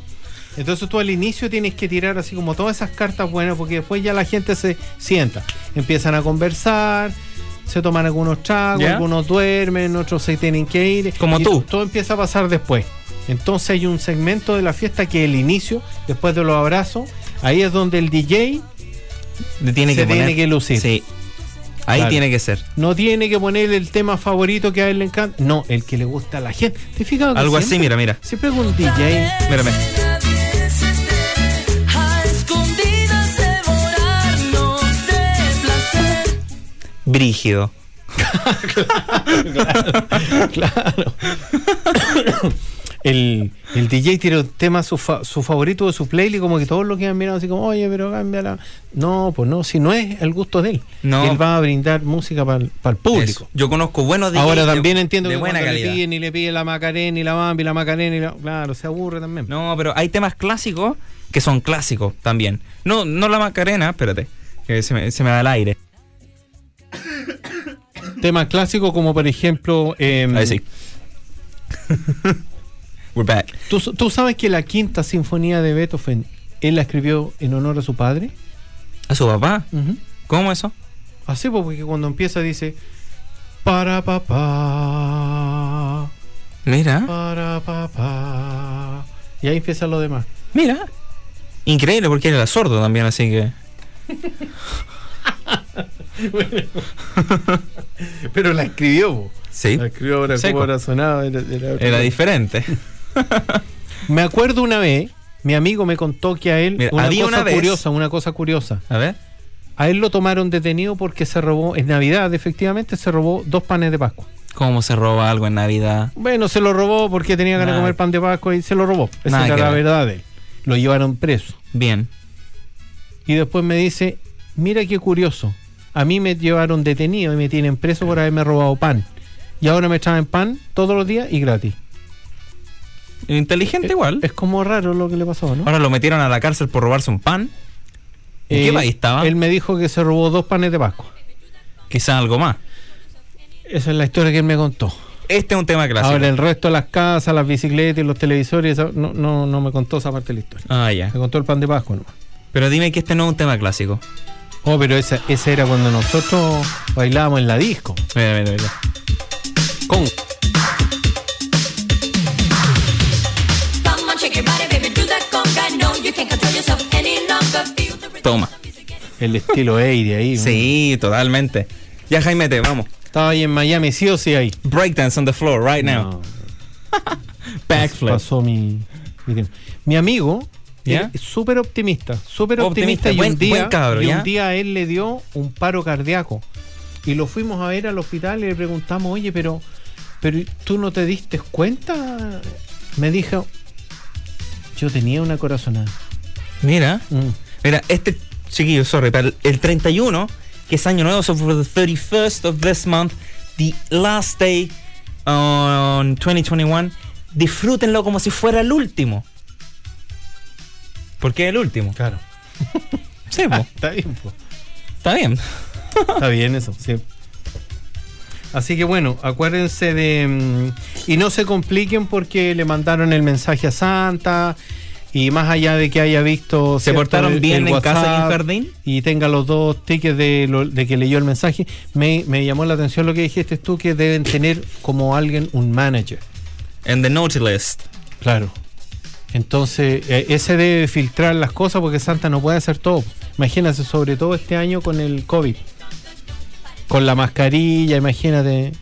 Entonces tú al inicio tienes que tirar así como todas esas cartas buenas porque después ya la gente se sienta. Empiezan a conversar, se toman algunos tragos, algunos duermen, otros se tienen que ir. Como y tú. Todo empieza a pasar después. Entonces hay un segmento de la fiesta que es el inicio, después de los abrazos. Ahí es donde el DJ Le tiene se que tiene poner- que lucir. Sí. Ahí Claro. tiene que ser. no tiene que poner el tema favorito que a él le encanta. No, el que le gusta a la gente. ¿Te fijas? Algo así, mira, mira. Siempre con un DJ. Mírame. Brígido. Claro. el, el DJ tiene un tema su, fa- su favorito de su playlist, como que todos lo quedan mirando así como, oye, pero cámbiala. No, pues no, si no es el gusto de él. No. Él va a brindar música para el público. Eso. Yo conozco buenos DJs Ahora de- también entiendo de que buena le piden y le piden la Macarena y la Bambi, la Macarena y la... Claro, se aburre también. No, pero hay temas clásicos que son clásicos también. No, no la Macarena, espérate, que se me, se me da el aire. Temas clásicos como por ejemplo... em, Ahí sí. We're back. ¿tú, tú sabes que la quinta sinfonía de Beethoven, él la escribió en honor a su padre? ¿A su papá? ¿Cómo eso? Así pues, porque cuando empieza dice para papá, Mira, para papá. Y ahí empieza lo demás. mira. Increíble porque él era sordo también, así que. Pero la escribió. po. Sí. La escribió ahora como ahora sonaba. Era, diferente. Me acuerdo una vez, mi amigo me contó que a él Mira, una había cosa una vez- curiosa, una cosa curiosa. A ver. A él lo tomaron detenido porque se robó, en Navidad efectivamente se robó dos panes de Pascua. ¿Cómo se roba algo en Navidad? Bueno, se lo robó porque tenía ganas de comer pan de Pascua y se lo robó. Esa Nada era la ver. verdad de él. Lo llevaron preso. Bien. Y después me dice, mira qué curioso. A mí me llevaron detenido y me tienen preso por haberme robado pan. Y ahora me traen pan todos los días y gratis. Inteligente igual. Es como raro lo que le pasó, ¿no? Ahora lo metieron a la cárcel por robarse un pan. ¿En qué Eh, país estaba? Él me dijo que se robó dos panes de Pascua. Quizás algo más. Esa es la historia que él me contó. Este es un tema clásico. Ahora, el resto de las casas, las bicicletas y los televisores, no, no, no me contó esa parte de la historia. Ah, ya. Me contó el pan de Pascua nomás. Pero dime que este no es un tema clásico. Oh, pero ese, ese era cuando nosotros bailábamos en la disco. Mira, mira, mira. Con. Toma. el estilo 80 ahí. Sí, totalmente. Ya, Jaime, te vamos. Estaba ahí en Miami, sí o sí ahí. Breakdance on the floor right now. No, Backflip. pasó mi, mi tiempo. Mi amigo ¿Ya? súper optimista, súper Optimista, optimista, y, buen- un día, buen cabro, y un día él le dio un paro cardíaco y lo fuimos a ver al hospital y le preguntamos, oye, pero, pero tú no te diste cuenta? Me dijo, yo tenía una corazonada. Mira. Mm. Mira, este chiquillo, sorry, para el, el 31, que es año nuevo, so for the 31st of this month, the last day on 2021, disfrútenlo como si fuera el último. ¿Por qué el último? Claro. Sí, po, Está bien, po. está bien. Está bien eso, sí. Así que bueno, acuérdense de... mm, y no se compliquen porque le mandaron el mensaje a Santa y más allá de que haya visto... ¿Se portaron el- bien el en casa y en jardín? Y tenga los dos tickets de, lo- de que leyó el mensaje, me, me llamó la atención lo que dijiste tú, que deben tener como alguien un manager. En the naughty list. Claro. Entonces, eh, ese debe filtrar las cosas porque Santa no puede hacer todo. Imagínate, sobre todo este año con el COVID. Con la mascarilla, imagínate.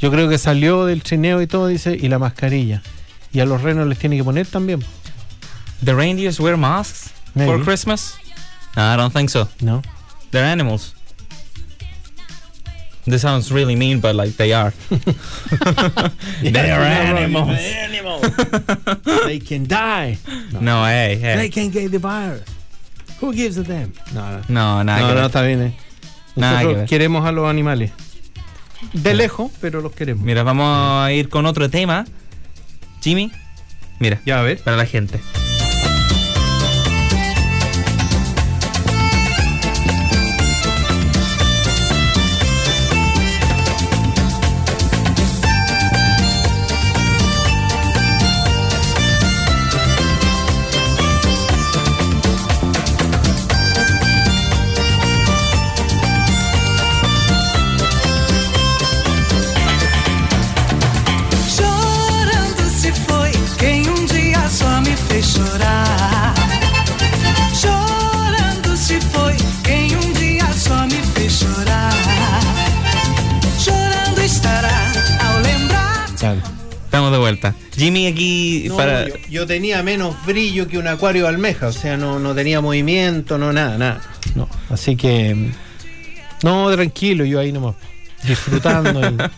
Yo creo que salió del trineo y todo, dice, y la mascarilla. Y a los renos les tiene que poner también. The reindeers wear masks Maybe. for Christmas? No, I don't think so. ¿No? They're animals. This sounds really mean, but like they are. they are animals. They can die. No, hey, They hey. can get the virus. Who gives a damn? No, no. No, nada. no, no, está bien. eh. Nada Nosotros queremos a los animales. De lejos, pero los queremos. Mira, vamos a ir con otro tema. Jimmy, mira, Ya, a ver. para la gente. Jimmy aquí No, para... yo, yo tenía menos brillo que un acuario de almeja, o sea, no, no tenía movimiento, no nada, nada. No, así que no, tranquilo, yo ahí nomás disfrutando. y-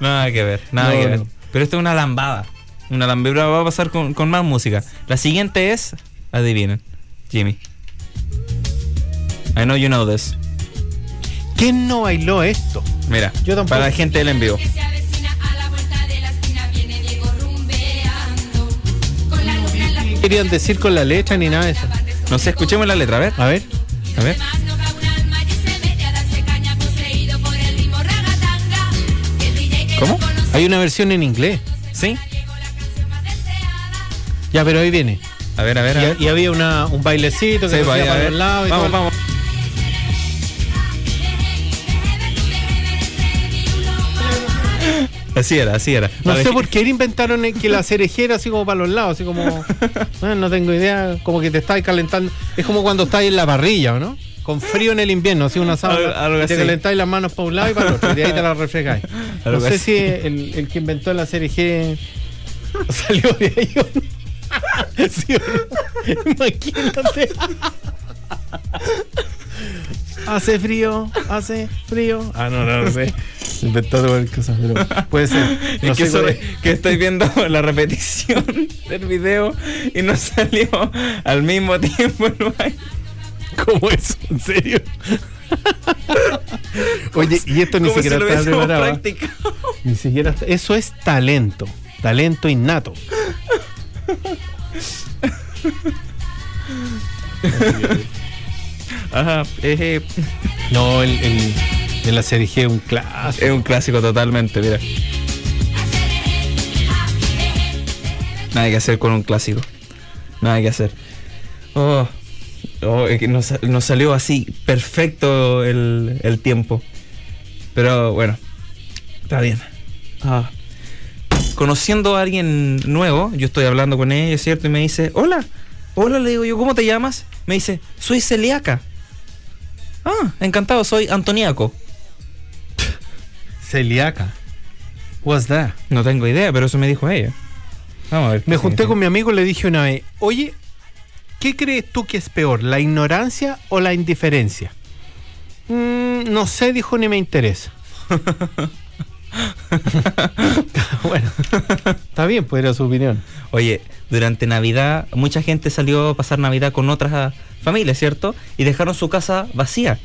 Nada que ver, nada No, que ver. no. Pero esto es una lambada. Una lambada va a pasar con, con más música. La siguiente es, adivinen, Jimmy. I know you know this. ¿Quién no bailó esto? Mira, Yo tampoco. para la gente del envío. Querían decir con la letra ni nada de eso. No sé, escuchemos la letra, a ver. A ver, A ver. ¿Cómo? hay una versión en inglés. ¿Sí? Ya, pero ahí viene. A ver, a ver. a ver. Y, había una, un bailecito que Sí, se vaya, hacía a ver. y Vamos, todo. vamos. Así era, así era. No sé por qué inventaron que la cerejera así como para los lados, así como. no tengo idea, como que te estáis calentando. Es como cuando estáis en la parrilla, ¿o no? Con frío en el invierno, así una sábana. algo y te así. calentáis las manos para un lado y para el otro, y de ahí te las refrescáis. No sé así. si el, el que inventó la cereje salió de ahí o no. Sí, o no. Imagínate. Hace frío, hace frío. Ah, no, no, no sé. Inventó de cosas, pero puede ser. No es que, es. estoy viendo la repetición del video y no salió al mismo tiempo el baile. ¿Cómo eso? ¿En serio? Oye, y esto ni siquiera lo está preparado. practicado. Ni siquiera está- Eso es talento. Talento innato. Ajá, eh, No, el, el de la serie G es un clásico. es un clásico totalmente, mira. Nada que hacer con un clásico. Nada que hacer. Oh, oh, que nos, salió así perfecto el, el tiempo. Pero bueno, está bien. Ah. Conociendo a alguien nuevo, yo estoy hablando con ella, ¿cierto? Y me dice, hola, hola, le digo yo, ¿cómo te llamas? Me dice, soy celíaca. Ah, encantado, soy Antoniaco. Celíaca. What's that? No tengo idea, pero eso me dijo ella. Vamos a ver. Me junté con mi amigo y le dije una vez, oye, ¿qué crees tú que es peor, la ignorancia o la indiferencia? "Mm, no sé, dijo, ni me interesa. bueno, está bien, pues era su opinión. Oye, durante Navidad, mucha gente salió a pasar Navidad con otras familias, ¿cierto? Y dejaron su casa vacía.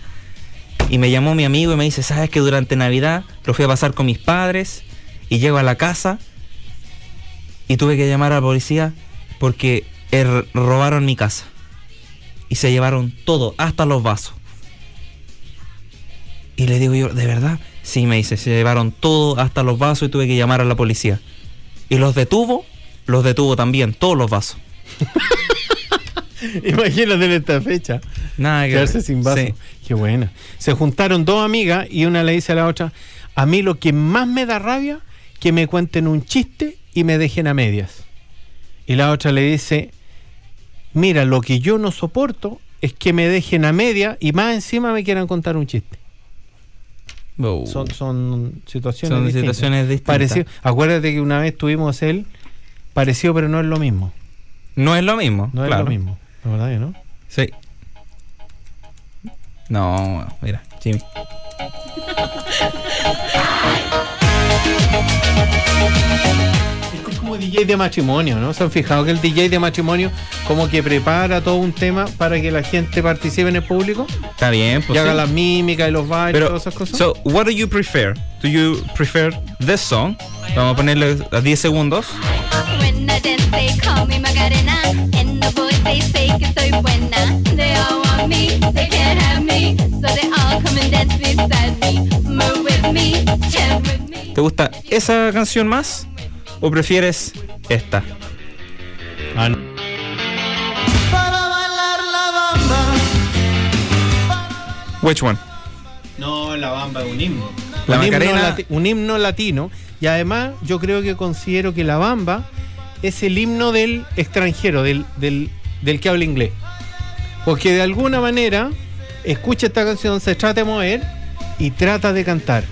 Y me llamó mi amigo y me dice, ¿sabes que durante Navidad lo fui a pasar con mis padres? Y llego a la casa y tuve que llamar a la policía porque er- robaron mi casa. Y se llevaron todo, hasta los vasos. Y le digo yo, ¿de verdad? Sí, me dice, se llevaron todo, hasta los vasos y tuve que llamar a la policía. Y los detuvo, los detuvo también, todos los vasos. Imagínate en esta fecha. Nada que Quedarse sin vaso. Sí. Qué buena. Se juntaron dos amigas y una le dice a la otra, a mí lo que más me da rabia, que me cuenten un chiste y me dejen a medias. Y la otra le dice, mira, lo que yo no soporto es que me dejen a media y más encima me quieran contar un chiste. Oh. Son, son situaciones Son distintas. situaciones distintas. Parecido- acuérdate que una vez tuvimos él parecido, pero no es lo mismo. No es lo mismo. No es lo mismo. La verdad que no. Sí. No, mira, Jimmy. Es como DJ de matrimonio, ¿no? ¿Se han fijado que el DJ de matrimonio como que prepara todo un tema para que la gente participe en el público? Está bien, y pues. haga sí. las mímicas y los bailes y Pero, todas esas cosas. so, what do you prefer? Do you prefer this song? Vamos a ponerle a 10 segundos. When I dance, they call me Macarena. And the boys, they say que soy buena. They all want me, they can't have me. So they all come and dance beside me. Move with me, chant with me. ¿Te gusta esa canción más? ¿O prefieres esta? Ah, no. Para bailar la bamba. Which one? No, la bamba es un himno. La un, himno un himno latino. Y además yo creo que considero que la bamba es el himno del extranjero, del, del, del que habla inglés. Porque de alguna manera escucha esta canción, se trata de mover y trata de cantar.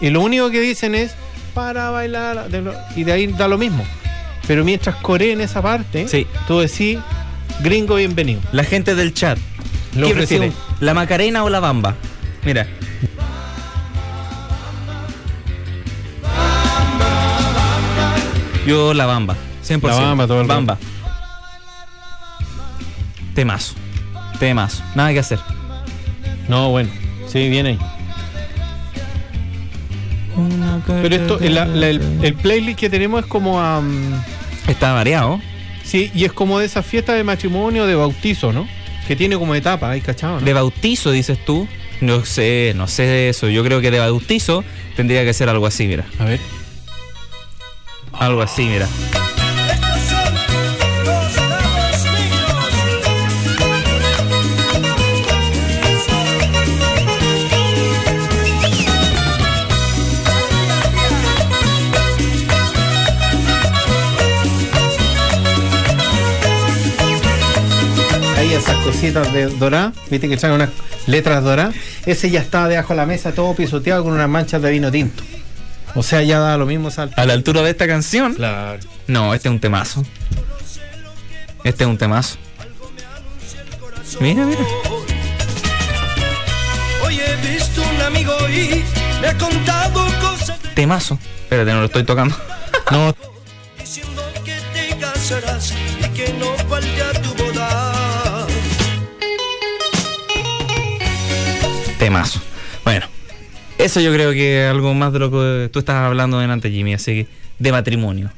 Y lo único que dicen es para bailar y de ahí da lo mismo. Pero mientras coreen esa parte, Sí. tú decís gringo bienvenido. La gente del chat. Lo ¿Qué prefiere? ¿La Macarena o la Bamba? Mira. Yo la Bamba. 100%. La Bamba, todo el rato. Bamba. Temazo. Temazo. Nada que hacer. No, bueno, sí, viene ahí. Pero esto, la- el, el playlist que tenemos es como a. Está variado. sí, y es como de esa fiesta de matrimonio, de bautizo, ¿no? Que tiene como etapa, ¿hay cachado? no? De bautizo, dices tú. No sé, no sé de eso. Yo creo que de bautizo tendría que ser algo así, mira. A ver. Algo así, mira. Cositas de doradas, viste que traen unas letras doradas. Ese ya estaba debajo de la mesa, todo pisoteado con unas manchas de vino tinto. O sea, ya da lo mismo salto. A la altura de esta canción. Claro. No, este es un temazo. Este es un temazo. Mira, mira. Hoy he visto un amigo y me ha contado cosas Temazo. Espérate, no lo estoy tocando. No, diciendo que te casarás y que no falte a tu temazo. Bueno, eso yo creo que es algo más de lo que tú estabas hablando delante, Jimmy, así que de matrimonio.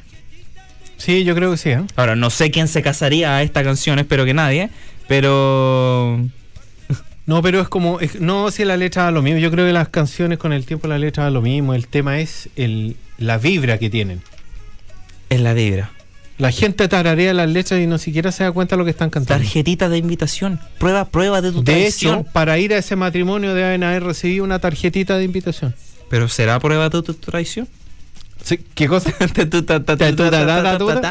Sí, yo creo que sí, ¿eh? Ahora, no sé quién se casaría a esta canción, espero que nadie, Pero. No, pero es como, es- no si la letra da lo mismo. Yo creo que las canciones con el tiempo la letra da lo mismo. El tema es el, la vibra que tienen. Es la vibra. La gente tararea las letras y no siquiera se da cuenta de lo que están cantando. Tarjetita de invitación. Prueba, prueba de tu De traición. hecho, para ir a ese matrimonio deben haber recibido una tarjetita de invitación. ¿Pero será prueba de tu traición? Sí, ¿Qué cosa?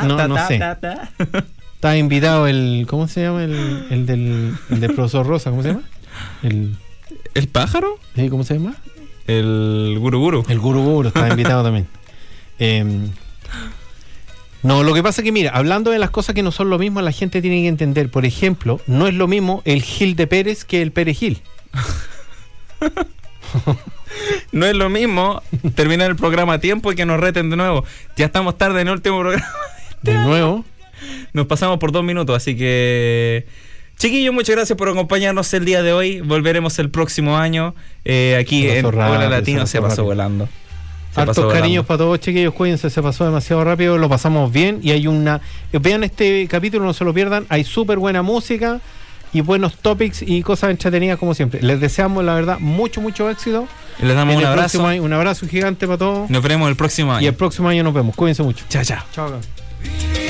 No, no sé. Está invitado el. ¿Cómo se llama? El, el del, el del profesor Rosa, ¿cómo se llama? El, ¿El pájaro? ¿sí? ¿Cómo se llama? El guru guru. El Guru Guru está invitado también. Em, no, lo que pasa es que, mira, hablando de las cosas que no son lo mismo, la gente tiene que entender. Por ejemplo, no es lo mismo el Gil de Pérez que el Pérez Gil. No es lo mismo terminar el programa a tiempo y que nos reten de nuevo. Ya estamos tarde en el último programa. De nuevo. Nos pasamos por dos minutos, así que. Chiquillos, muchas gracias por acompañarnos el día de hoy. Volveremos el próximo año. eh, aquí en Hola Latino se pasó rápido. volando. Hartos cariños para todos, chiquillos. Cuídense, se pasó demasiado rápido. Lo pasamos bien. Y hay una. Vean este capítulo, no se lo pierdan. Hay súper buena música y buenos topics y cosas entretenidas, como siempre. Les deseamos, la verdad, mucho, mucho éxito. Les damos En un abrazo. año- un abrazo gigante para todos. Nos veremos el próximo Y año. el próximo año nos vemos. Cuídense mucho. Chao, chao. Chao.